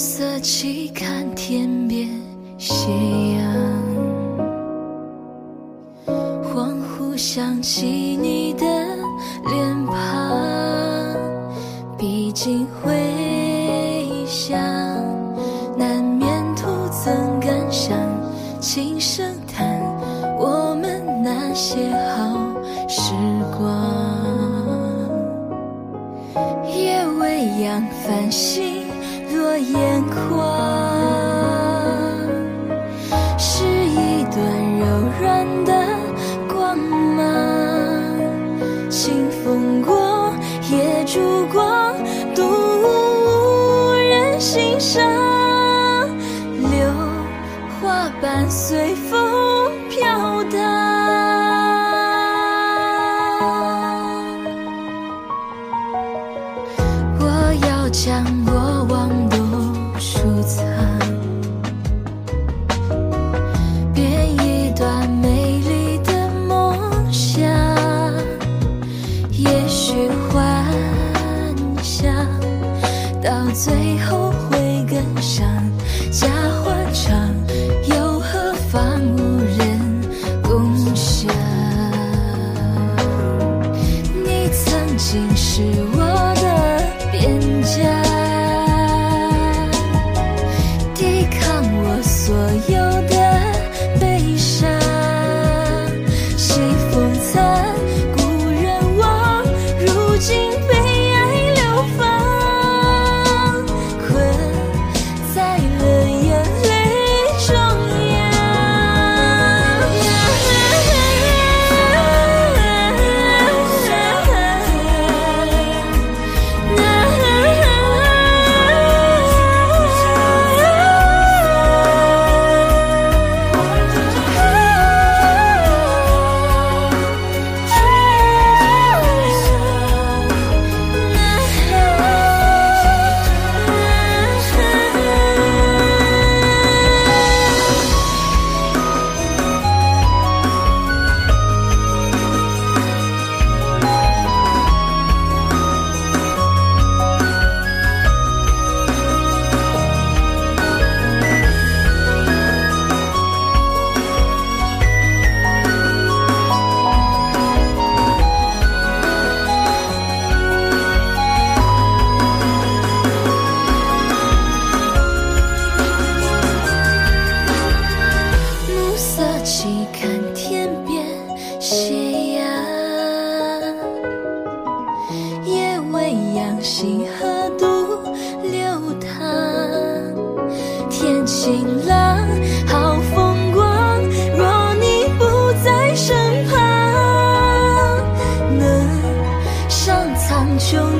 色起看天边斜阳，恍惚想起你的脸庞，毕竟回想，难免徒增感伤。轻声叹我们那些好时光，夜未央繁星。烛光，独无人欣赏。榴花瓣随风飘荡，我要将最后会跟上，假欢唱又何妨无人共享？你曾经是我的边疆。抵抗我所有未央星河独流淌天晴朗好风光若你不在身旁能上苍穹